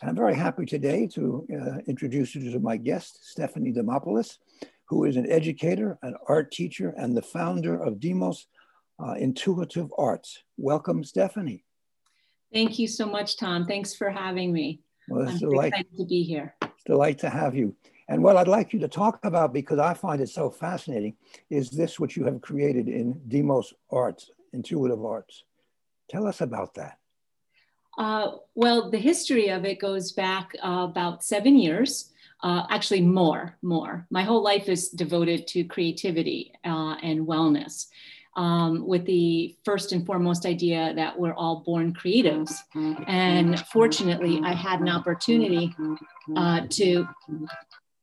And I'm very happy today to uh, introduce you to my guest, Stephani Dimopoulos, who is an educator, an art teacher, and the founder of Dimos uh, Intuitive Arts. Welcome, Stephani. Thank you so much, Tom. Thanks for having me. Well, it's I'm delight, excited to be here. It's a delight to have you. And what I'd like you to talk about, because I find it so fascinating, is this which you have created in Dimos Arts, Intuitive Arts. Tell us about that. Uh, well, the history of it goes back uh, about seven years. Uh, actually, more, more. My whole life is devoted to creativity uh, and wellness. Um, with the first and foremost idea that we're all born creatives. And fortunately, I had an opportunity uh, to,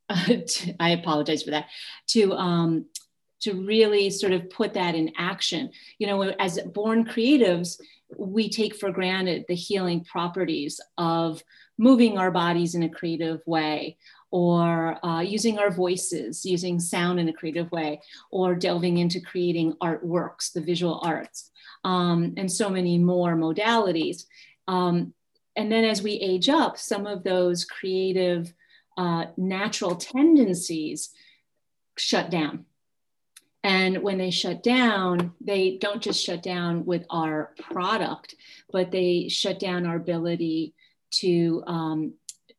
to, I apologize for that, to um, to really sort of put that in action. You know, as born creatives, we take for granted the healing properties of moving our bodies in a creative way or uh, using our voices, using sound in a creative way, or delving into creating artworks, the visual arts, um, and so many more modalities. Um, and then as we age up, some of those creative uh, natural tendencies shut down and when they shut down, they don't just shut down with our product, but they shut down our ability to, um,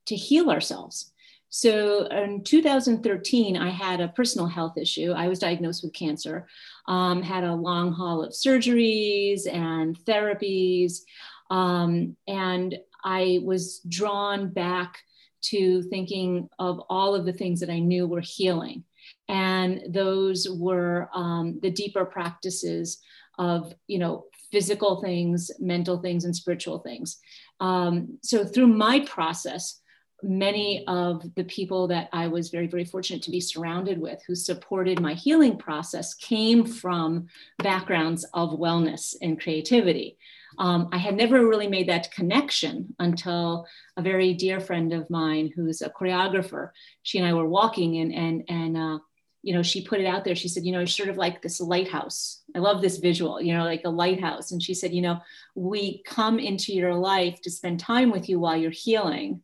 to heal ourselves. So in 2013, I had a personal health issue. I was diagnosed with cancer, um, had a long haul of surgeries and therapies. Um, and I was drawn back to thinking of all of the things that I knew were healing. And those were um, the deeper practices of, you know, physical things, mental things, and spiritual things. Um, so through my process, many of the people that I was very, very fortunate to be surrounded with who supported my healing process came from backgrounds of wellness and creativity. Um, I had never really made that connection until a very dear friend of mine who's a choreographer. She and I were walking and and and uh, you know she put it out there. She said, you know, it's sort of like this lighthouse. I love this visual, you know, like a lighthouse. And she said, you know, we come into your life to spend time with you while you're healing.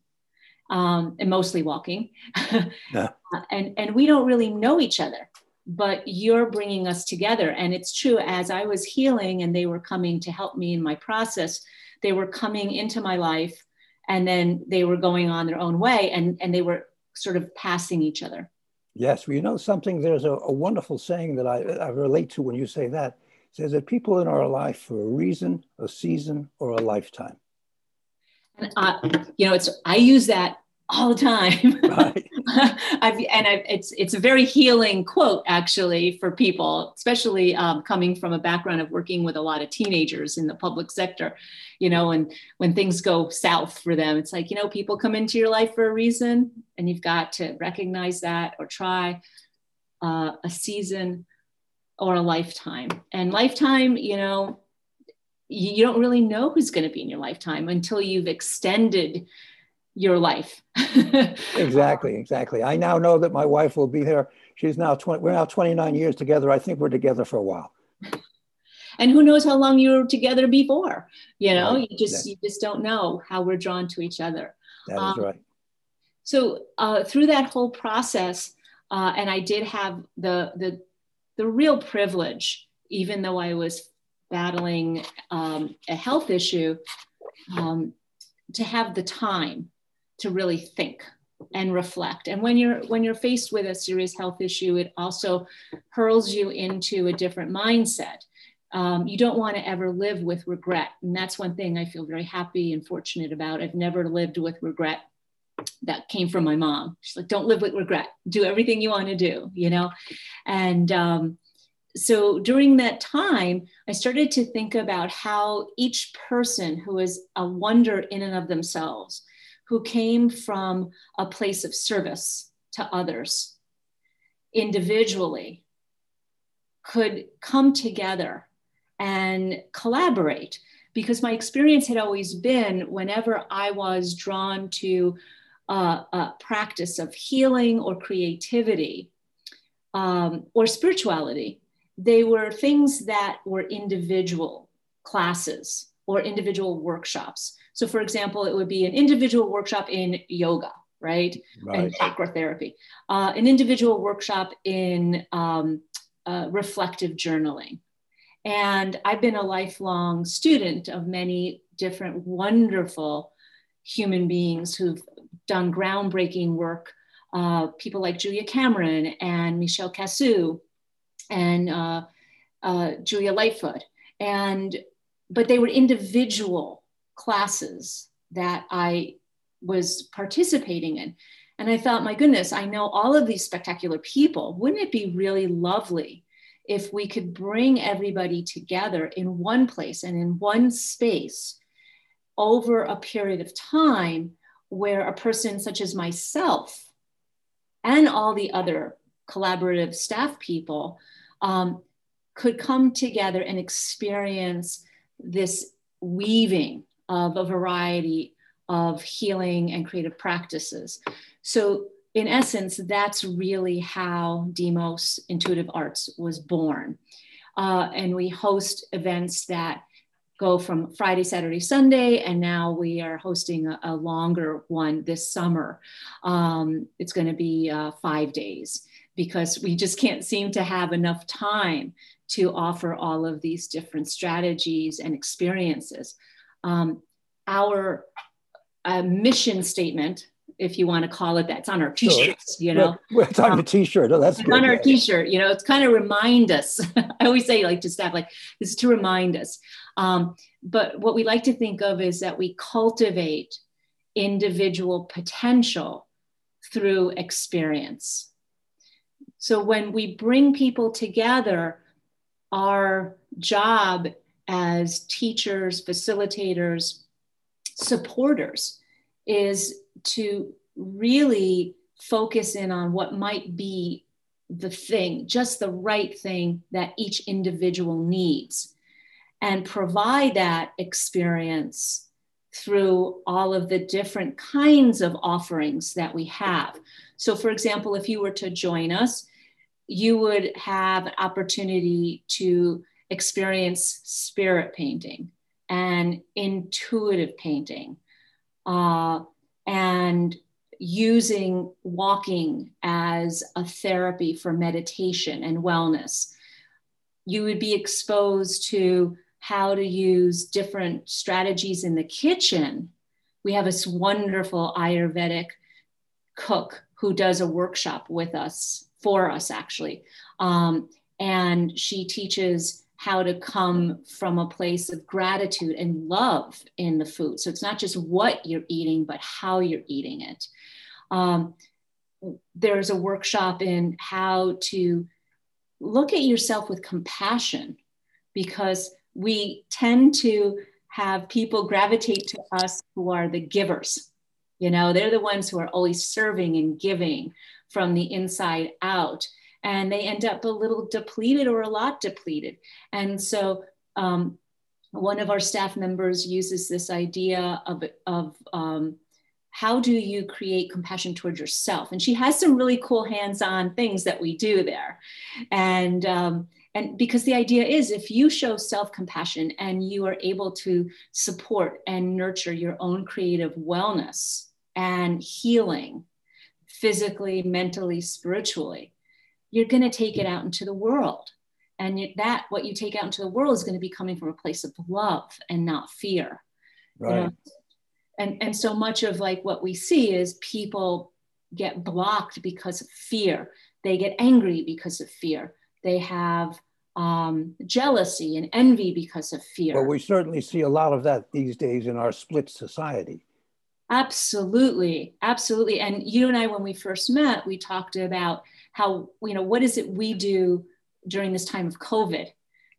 Um, and mostly walking, yeah. and and we don't really know each other but you're bringing us together. And it's true, as I was healing and they were coming to help me in my process, they were coming into my life and then they were going on their own way and, and they were sort of passing each other. Yes, well, you know something, there's a, a wonderful saying that I, I relate to when you say that. It says that people in our life for a reason, a season, or a lifetime. And uh, you know, it's I use that all the time. Right. I've, and I've, it's it's a very healing quote actually for people, especially um, coming from a background of working with a lot of teenagers in the public sector. You know, and when things go south for them, it's like you know people come into your life for a reason, and you've got to recognize that or try uh, a season or a lifetime. And lifetime, you know, you don't really know who's going to be in your lifetime until you've extended your life. exactly, exactly. I now know that my wife will be there. She's now 20, we're now 29 years together. I think we're together for a while. And who knows how long you were together before? You know, right. you just you just don't know how we're drawn to each other. That um, is right. So uh, through that whole process, uh, and I did have the the the real privilege, even though I was battling um, a health issue, um, to have the time to really think and reflect and when you're when you're faced with a serious health issue it also hurls you into a different mindset um, you don't want to ever live with regret. And that's one thing i feel very happy and fortunate about. I've never lived with regret that came from my mom. She's like don't live with regret. Do everything you want to do you know? And um, so during that time i started to think about how each person who is a wonder in and of themselves who came from a place of service to others individually could come together and collaborate because my experience had always been whenever I was drawn to uh, a practice of healing or creativity um, or spirituality, they were things that were individual classes or individual workshops. So, for example, it would be an individual workshop in yoga, right? right. And chakra therapy, uh, an individual workshop in um, uh, reflective journaling. And I've been a lifelong student of many different wonderful human beings who've done groundbreaking work. Uh, people like Julia Cameron and Michele Cassou and uh, uh, Julia Lightfoot. And but they were individual classes that I was participating in. And I thought, my goodness, I know all of these spectacular people. Wouldn't it be really lovely if we could bring everybody together in one place and in one space over a period of time where a person such as myself and all the other collaborative staff people um, could come together and experience this weaving of a variety of healing and creative practices. So, in essence, that's really how Dimos Intuitive Arts was born. Uh, and we host events that go from Friday, Saturday, Sunday, and now we are hosting a, a longer one this summer. Um, it's going to be uh, five days because we just can't seem to have enough time to offer all of these different strategies and experiences. Um, our uh, mission statement, if you want to call it that, it's on our t-shirts, you know. Well, it's on um, the t-shirt. Oh, that's on our t-shirt. You know, it's kind of remind us. I always say, like to staff, like this is to remind us. Um, but what we like to think of is that we cultivate individual potential through experience. So when we bring people together, our job as teachers, facilitators, supporters is to really focus in on what might be the thing, just the right thing that each individual needs, and provide that experience through all of the different kinds of offerings that we have. So, for example, if you were to join us, you would have an opportunity to experience spirit painting and intuitive painting uh, and using walking as a therapy for meditation and wellness. You would be exposed to how to use different strategies in the kitchen. We have this wonderful Ayurvedic cook who does a workshop with us for us actually. Um, and she teaches how to come from a place of gratitude and love in the food. So it's not just what you're eating, but how you're eating it. Um, there's a workshop in how to look at yourself with compassion because we tend to have people gravitate to us who are the givers. You know, they're the ones who are always serving and giving from the inside out. And they end up a little depleted or a lot depleted. And so, um, one of our staff members uses this idea of, of um, how do you create compassion towards yourself? And she has some really cool hands-on things that we do there. And um, and because the idea is if you show self-compassion and you are able to support and nurture your own creative wellness and healing physically, mentally, spiritually, you're going to take it out into the world. And that, what you take out into the world, is going to be coming from a place of love and not fear. Right. You know? And, and so much of like what we see is people get blocked because of fear. They get angry because of fear. They have um, jealousy and envy because of fear. Well, we certainly see a lot of that these days in our split society. Absolutely, absolutely. And you and I, when we first met, we talked about how you know what is it we do during this time of COVID.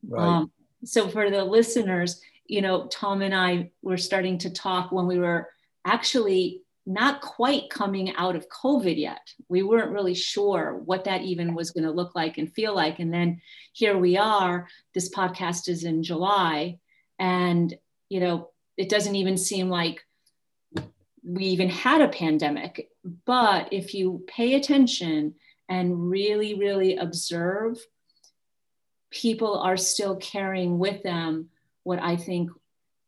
Right. Um, so for the listeners, you know, Tom and I were starting to talk when we were actually not quite coming out of COVID yet. We weren't really sure what that even was going to look like and feel like. And then here we are. This podcast is in July, and you know, it doesn't even seem like we even had a pandemic. But if you pay attention and really, really observe, people are still carrying with them what I think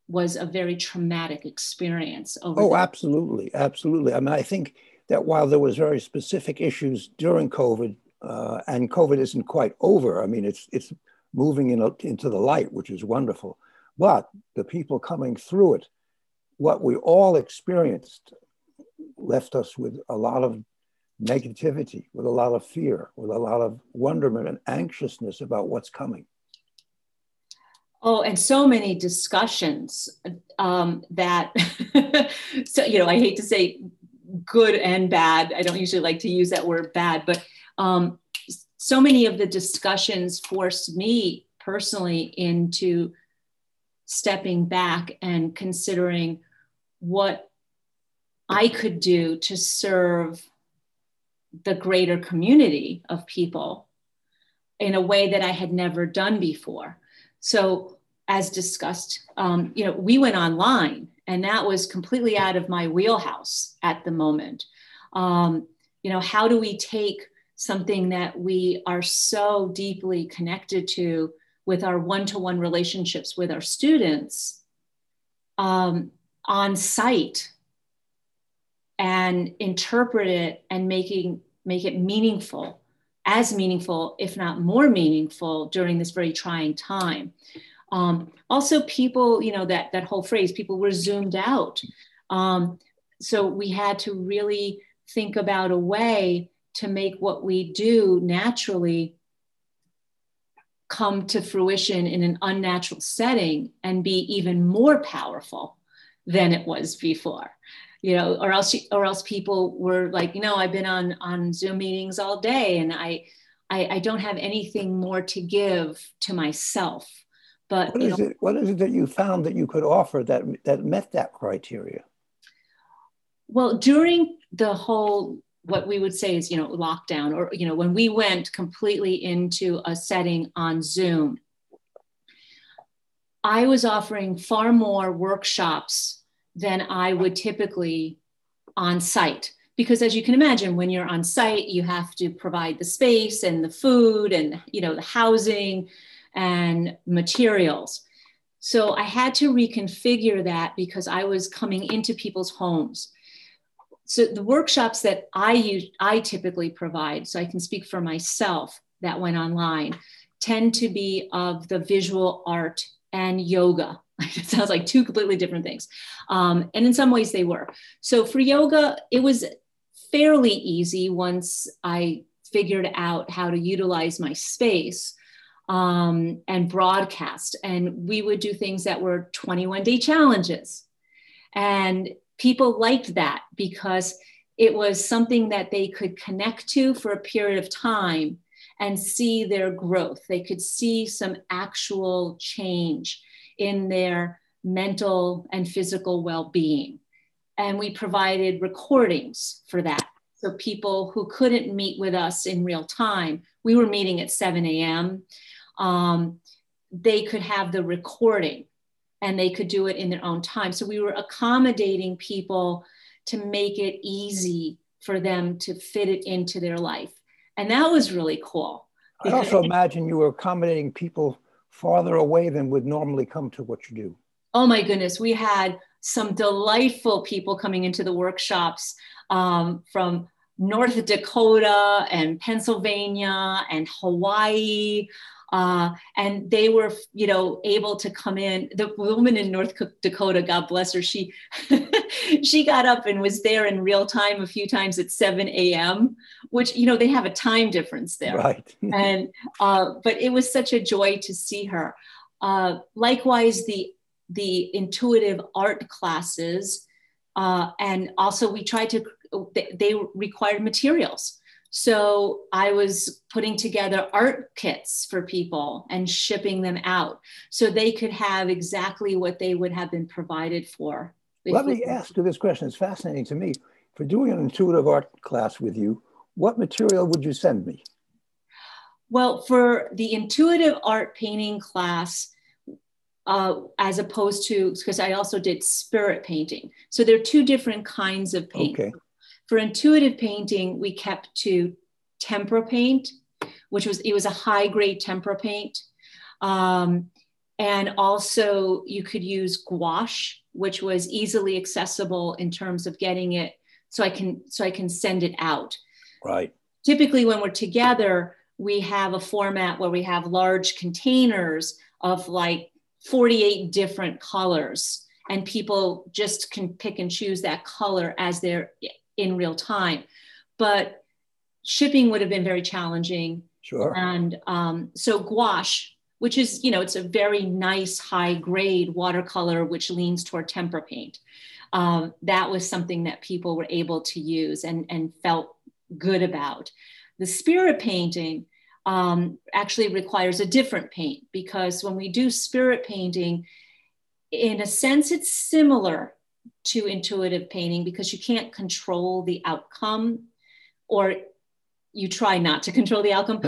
was a very traumatic experience. oh, the- absolutely, absolutely. I mean, I think that while there was very specific issues during COVID, uh, and COVID isn't quite over. I mean, it's it's moving in, into the light, which is wonderful. But the people coming through it, what we all experienced, left us with a lot of negativity, with a lot of fear, with a lot of wonderment and anxiousness about what's coming. Oh, and so many discussions um, that, so, you know, I hate to say good and bad. I don't usually like to use that word bad, but um, so many of the discussions forced me personally into stepping back and considering what I could do to serve the greater community of people in a way that I had never done before. So, as discussed, um, you know, we went online, and that was completely out of my wheelhouse at the moment. Um, you know, how do we take something that we are so deeply connected to with our one-to-one relationships with our students um, on site and interpret it and making make it meaningful as meaningful, if not more meaningful, during this very trying time. Um, also, people, you know, that that whole phrase, people were zoomed out. Um, so we had to really think about a way to make what we do naturally come to fruition in an unnatural setting and be even more powerful than it was before you know or else or else people were like you know i've been on on zoom meetings all day and i i, I don't have anything more to give to myself but what is know, it what is it that you found that you could offer that that met that criteria? Well during the whole what we would say is you know lockdown or you know when we went completely into a setting on zoom i was offering far more workshops than I would typically on site. Because as you can imagine, when you're on site, you have to provide the space and the food and you know the housing and materials. So I had to reconfigure that because I was coming into people's homes. So the workshops that I use, I typically provide, so I can speak for myself that went online, tend to be of the visual art and yoga it sounds like two completely different things. Um, and in some ways they were. So for yoga, it was fairly easy once I figured out how to utilize my space um, and broadcast. And we would do things that were 21 day challenges. And people liked that because it was something that they could connect to for a period of time and see their growth. They could see some actual change in their mental and physical well being. And we provided recordings for that. So people who couldn't meet with us in real time, we were meeting at 7 a.m., um, they could have the recording and they could do it in their own time. So we were accommodating people to make it easy for them to fit it into their life. And that was really cool. I also imagine you were accommodating people farther away than would normally come to what you do? Oh my goodness, we had some delightful people coming into the workshops um, from North Dakota and Pennsylvania and Hawaii. Uh, and they were, you know, able to come in. The woman in North Dakota, God bless her, she she got up and was there in real time a few times at 7 a.m., which you know they have a time difference there. Right. and uh, but it was such a joy to see her. Uh, likewise, the the intuitive art classes, uh, and also we tried to. They, they required materials. So I was putting together art kits for people and shipping them out so they could have exactly what they would have been provided for Let me ask you this question. It's fascinating to me. For doing an intuitive art class with you, what material would you send me? Well, for the intuitive art painting class, uh, as opposed to because I also did spirit painting. So there are two different kinds of paint. Okay. For intuitive painting, we kept to tempera paint, which was it was a high grade tempera paint. Um, and also you could use gouache, which was easily accessible in terms of getting it so I can so I can send it out. Right. Typically when we're together, we have a format where we have large containers of like 48 different colors and people just can pick and choose that color as they're in real time. But shipping would have been very challenging. Sure. And um, so gouache which is you know it's a very nice high grade watercolor which leans toward tempera paint. Um, that was something that people were able to use and, and felt good about. The spirit painting um, actually requires a different paint because when we do spirit painting, in a sense, it's similar to intuitive painting because you can't control the outcome or you try not to control the outcome.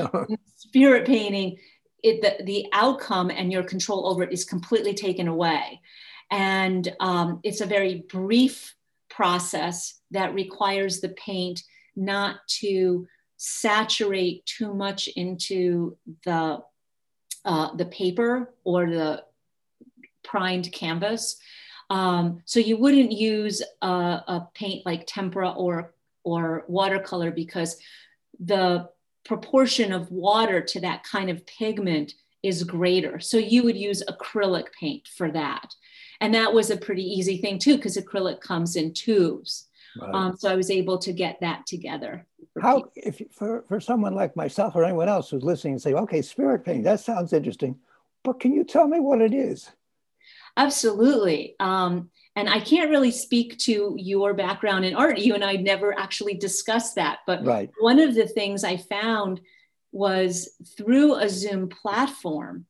spirit painting, it, the, the outcome and your control over it is completely taken away. And um, it's a very brief process that requires the paint not to saturate too much into the uh, the paper or the primed canvas. Um, so you wouldn't use a, a, paint like tempera or or watercolor because the proportion of water to that kind of pigment is greater. So you would use acrylic paint for that. And that was a pretty easy thing too, because acrylic comes in tubes. Right. Um, so I was able to get that together. How, if for, for someone like myself or anyone else who's listening and say, okay, spirit painting, that sounds interesting, but can you tell me what it is? Absolutely. Um, and I can't really speak to your background in art. You and I never actually discussed that. But right. one of the things I found was through a Zoom platform,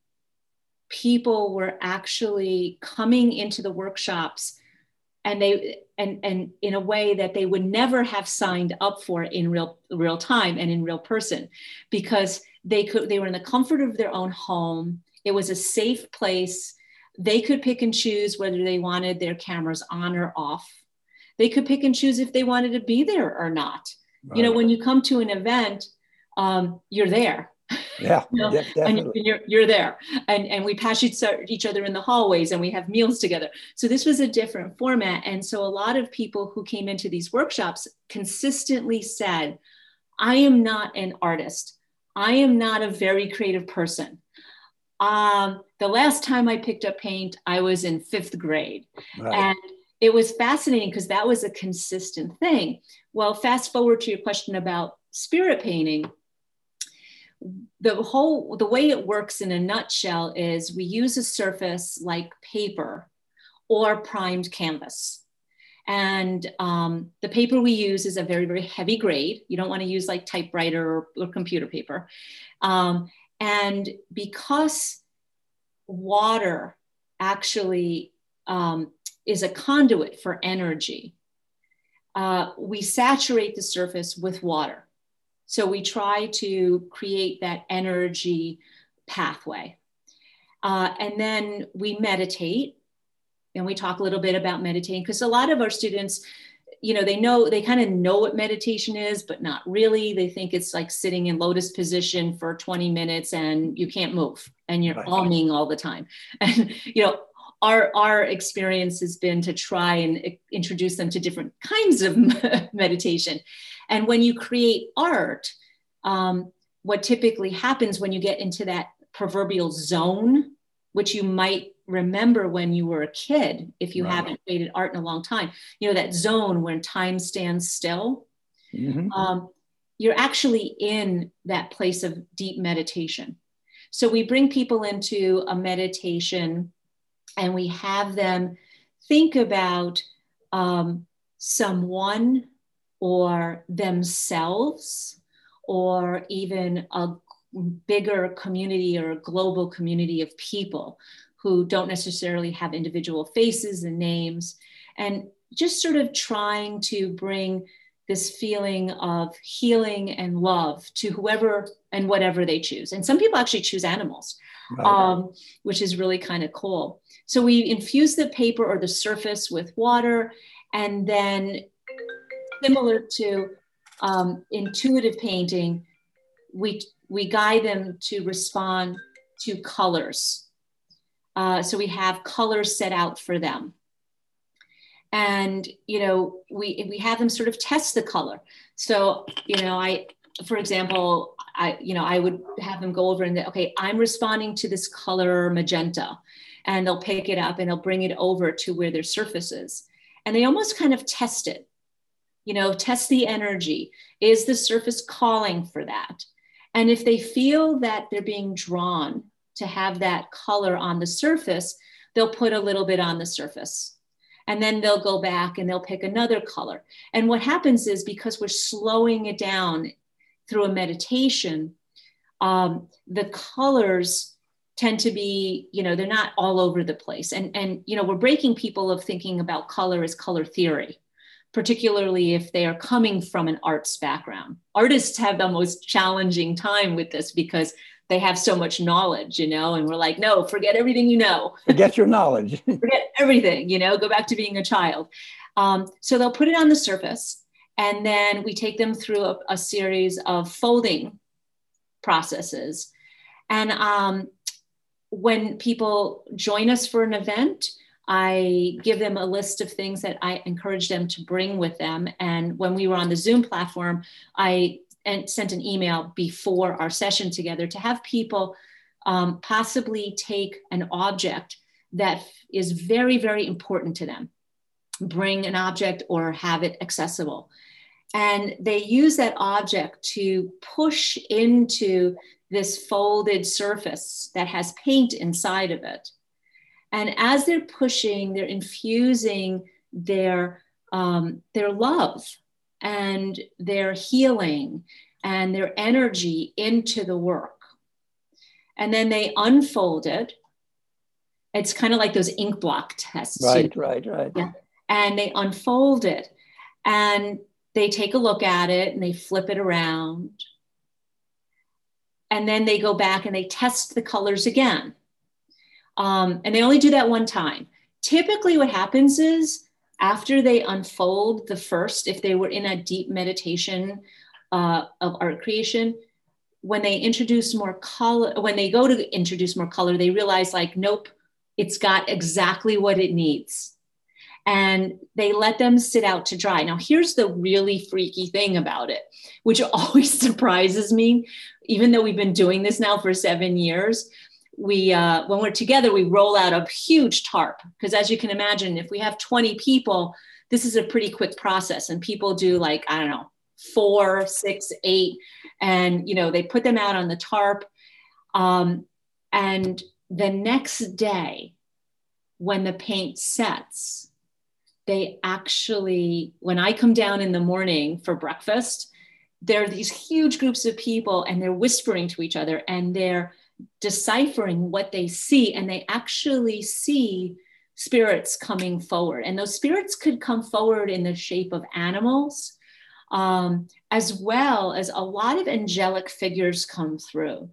people were actually coming into the workshops and they and and in a way that they would never have signed up for in real real time and in real person because they could they were in the comfort of their own home it was a safe place they could pick and choose whether they wanted their cameras on or off. They could pick and choose if they wanted to be there or not. Right. you know when you come to an event um, you're there. Yeah, you know? and you're, you're there. And, and we pass each other in the hallways and we have meals together. So this was a different format. And so a lot of people who came into these workshops consistently said i am not an artist. I am not a very creative person. Um, the last time i picked up paint i was in fifth grade. Right. and it was fascinating because that was a consistent thing. Well fast forward to your question about spirit painting. The whole the way it works in a nutshell is we use a surface like paper or primed canvas. And um, the paper we use is a very very heavy grade. You don't want to use like typewriter or, or computer paper. Um, and because water actually um, is a conduit for energy. Uh, we saturate the surface with water. So we try to create that energy pathway. Uh, and then we meditate. And we talk a little bit about meditating because a lot of our students you know they know they kind of know what meditation is but not really. They think it's like sitting in lotus position for 20 minutes and you can't move and you're right. humming all the time. And you know our our experience has been to try and introduce them to different kinds of meditation. And when you create art, um, what typically happens when you get into that proverbial zone, which you might remember when you were a kid, if you right. haven't created art in a long time, you know, that zone when time stands still. Mm-hmm. Um, you're actually in that place of deep meditation. So we bring people into a meditation and we have them think about um, someone or themselves or even a bigger community or global community of people who don't necessarily have individual faces and names and just sort of trying to bring this feeling of healing and love to whoever and whatever they choose. And some people actually choose animals, right. um, which is really kind of cool. So we infuse the paper or the surface with water, and then similar to um, intuitive painting, we we guide them to respond to colors. Uh, so we have colors set out for them. And you know we we have them sort of test the color. So you know i for example i you know i would have them go over and okay i'm responding to this color magenta. And they'll pick it up and they'll bring it over to where their surface is. And they almost kind of test it. You know test the energy. Is the surface calling for that and if they feel that they're being drawn to have that color on the surface they'll put a little bit on the surface and then they'll go back and they'll pick another color. And what happens is because we're slowing it down through a meditation, um, the colors tend to be, you know, they're not all over the place. And, and, you know, we're breaking people of thinking about color as color theory, particularly if they are coming from an arts background. Artists have the most challenging time with this because they have so much knowledge, you know, and we're like, no, forget everything you know. Forget your knowledge. forget everything, you know, go back to being a child. Um, so they'll put it on the surface, and then we take them through a, a series of folding processes. And um, when people join us for an event, I give them a list of things that I encourage them to bring with them. And when we were on the Zoom platform, I sent an email before our session together to have people um, possibly take an object that is very, very important to them, bring an object or have it accessible. And they use that object to push into this folded surface that has paint inside of it. And as they're pushing, they're infusing their, um, their love and their healing and their energy into the work. And then they unfold it. It's kind of like those ink block tests. Right, right, right. Yeah. And they unfold it and they take a look at it and they flip it around. And then they go back and they test the colors again. Um, and they only do that one time. Typically, what happens is after they unfold the first, if they were in a deep meditation uh, of art creation, when they introduce more color, when they go to introduce more color, they realize like, nope, it's got exactly what it needs. And they let them sit out to dry. Now, here's the really freaky thing about it, which always surprises me, even though we've been doing this now for seven years we uh, when we're together we roll out a huge tarp. Because as you can imagine if we have 20 people this is a pretty quick process and people do like i don't know four six eight and you know they put them out on the tarp um, and the next day when the paint sets they actually when i come down in the morning for breakfast there are these huge groups of people and they're whispering to each other and they're deciphering what they see and they actually see spirits coming forward. And those spirits could come forward in the shape of animals um, as well as a lot of angelic figures come through.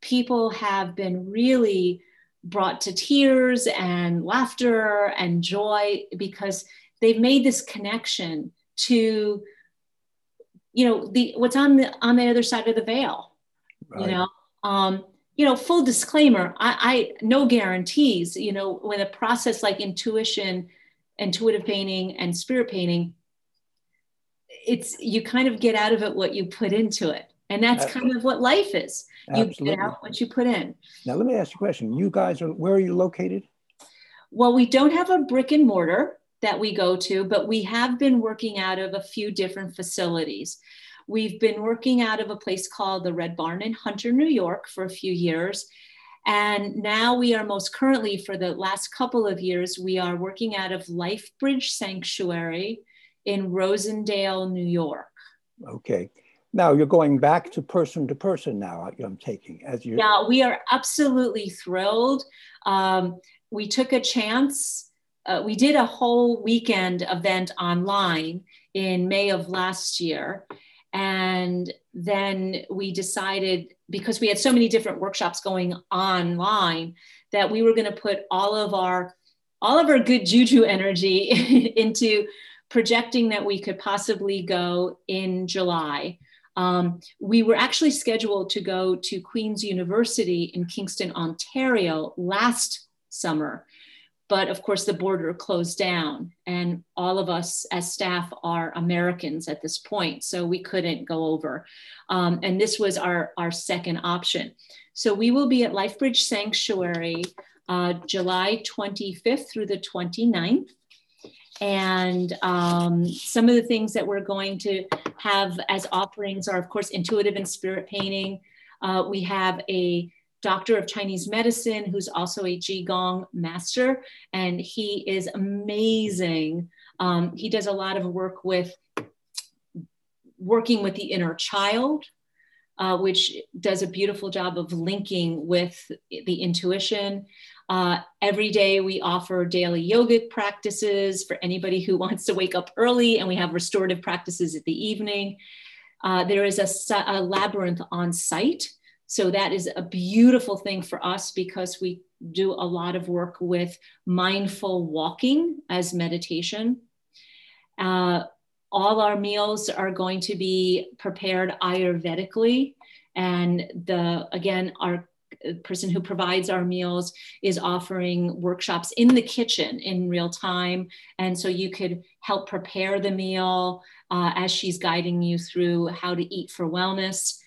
People have been really brought to tears and laughter and joy because they've made this connection to you know the what's on the on the other side of the veil right. you know? Um, you know, full disclaimer, I, I no guarantees, you know, when a process like intuition, intuitive painting and spirit painting, it's you kind of get out of it what you put into it. And that's Absolutely. kind of what life is. Absolutely. You get out what you put in. Now let me ask you a question. You guys are where are you located? Well, we don't have a brick and mortar that we go to, but we have been working out of a few different facilities. We've been working out of a place called the Red Barn in Hunter, New York for a few years. And now we are most currently, for the last couple of years, we are working out of Lifebridge Sanctuary in Rosendale, New York. Okay. Now you're going back to person to person now, I'm taking as you. Yeah, we are absolutely thrilled. Um, we took a chance uh, we did a whole weekend event online in May of last year. And then we decided, because we had so many different workshops going online, that we were going to put all of our all of our good juju energy into projecting that we could possibly go in July. Um, we were actually scheduled to go to Queen's University in Kingston, Ontario last summer. But of course, the border closed down, and all of us as staff are Americans at this point, so we couldn't go over. Um, and this was our, our second option. So we will be at Lifebridge Sanctuary uh, July 25th through the 29th. And um, some of the things that we're going to have as offerings are, of course, intuitive and spirit painting. Uh, we have a doctor of Chinese medicine who's also a Qigong master, and he is amazing. Um, he does a lot of work with working with the inner child, uh, which does a beautiful job of linking with the intuition. Uh, every day we offer daily yogic practices for anybody who wants to wake up early, and we have restorative practices at the evening. Uh, there is a, a, labyrinth on site. So that is a beautiful thing for us because we do a lot of work with mindful walking as meditation. Uh, all our meals are going to be prepared Ayurvedically. And the again, our person who provides our meals is offering workshops in the kitchen in real time. And so you could help prepare the meal uh, as she's guiding you through how to eat for wellness,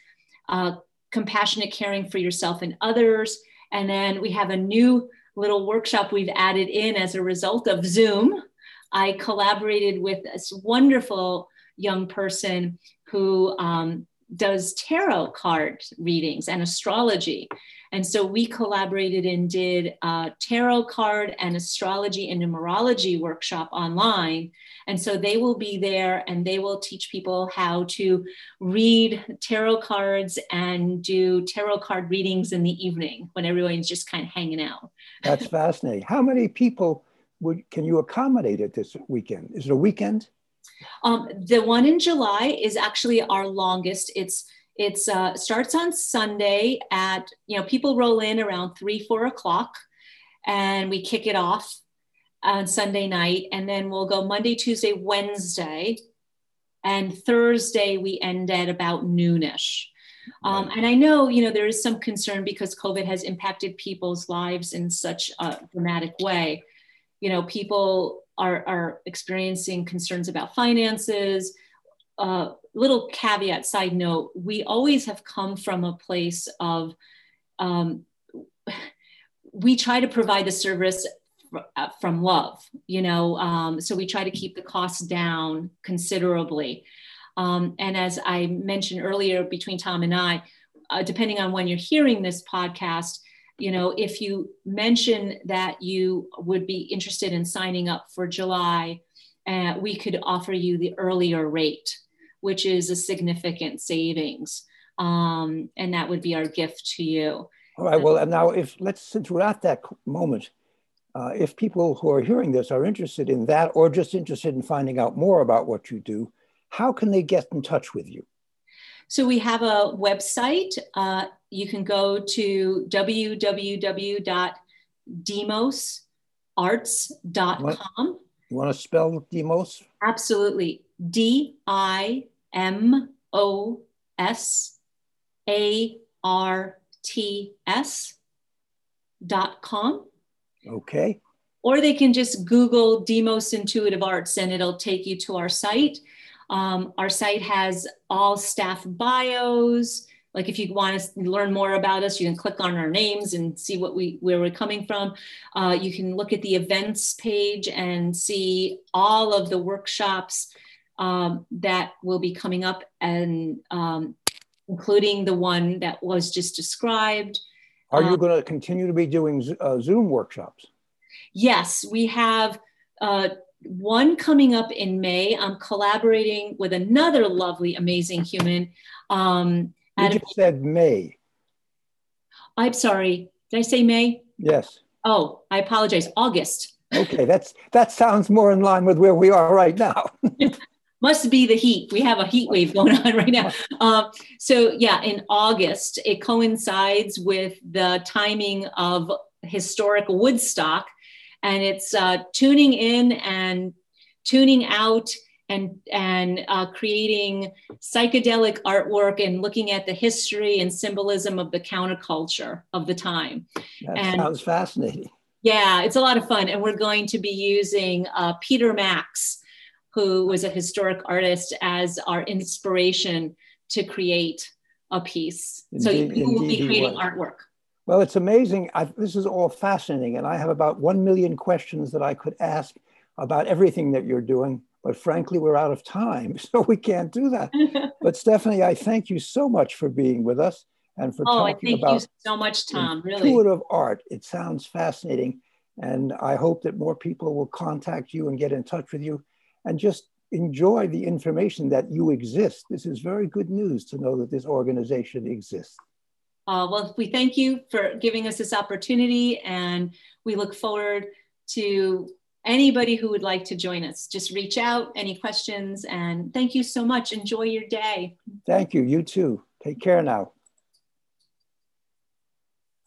uh, compassionate caring for yourself and others. And then we have a new little workshop we've added in as a result of Zoom. I collaborated with this wonderful young person who um, does tarot card readings and astrology. And so we collaborated and did a tarot card and astrology and numerology workshop online. And so they will be there and they will teach people how to read tarot cards and do tarot card readings in the evening when everyone's just kind of hanging out. That's fascinating. How many people would can you accommodate at this weekend? Is it a weekend? Um, the one in July is actually our longest. It's it's uh, starts on Sunday at, you know, people roll in around three, four o'clock and we kick it off on Sunday night. And then we'll go Monday, Tuesday, Wednesday. And Thursday, we end at about noonish. Um, and I know, you know, there is some concern because COVID has impacted people's lives in such a dramatic way. You know, people are, are experiencing concerns about finances, uh, little caveat side note we always have come from a place of um, we try to provide the service uh, from love you know um, so we try to keep the costs down considerably. Um, and as i mentioned earlier between tom and i uh, depending on when you're hearing this podcast you know if you mention that you would be interested in signing up for july uh, we could offer you the earlier rate which is a significant savings. Um, and that would be our gift to you. All right. Well, and now, if let's since we're at that moment, uh, if people who are hearing this are interested in that or just interested in finding out more about what you do, how can they get in touch with you? So we have a website. Uh, you can go to www.dimosarts.com. You want to spell Dimos? Absolutely. D I M O S A R T S dot com. Okay. Or they can just Google Dimos Intuitive Arts and it'll take you to our site. Um, our site has all staff bios. Like if you want to learn more about us, you can click on our names and see what we where we're coming from. Uh, you can look at the events page and see all of the workshops um, that will be coming up, and um, including the one that was just described. Are you um, going to continue to be doing uh, Zoom workshops? Yes, we have uh, one coming up in May. I'm collaborating with another lovely, amazing human. Um, you just said May. I'm sorry. Did I say May? Yes. Oh, I apologize. August. okay, that's that sounds more in line with where we are right now. Must be the heat. We have a heat wave going on right now. Um, so yeah, in August, it coincides with the timing of historic Woodstock, and it's uh, tuning in and tuning out and and uh, creating psychedelic artwork and looking at the history and symbolism of the counterculture of the time. That and, sounds fascinating. Yeah, it's a lot of fun, and we're going to be using uh, Peter Max, who was a historic artist, as our inspiration to create a piece. Indeed, so you will be creating artwork. Well, it's amazing. I, this is all fascinating, and I have about one million questions that I could ask about everything that you're doing but frankly, we're out of time, so we can't do that. but Stephani, I thank you so much for being with us and for oh, talking thank about you so much, Tom. Really, intuitive art. It sounds fascinating, and I hope that more people will contact you and get in touch with you, and just enjoy the information that you exist. This is very good news to know that this organization exists. Uh, well, we thank you for giving us this opportunity, and we look forward to anybody who would like to join us, just reach out, any questions, and thank you so much. Enjoy your day. Thank you. You too. Take care now.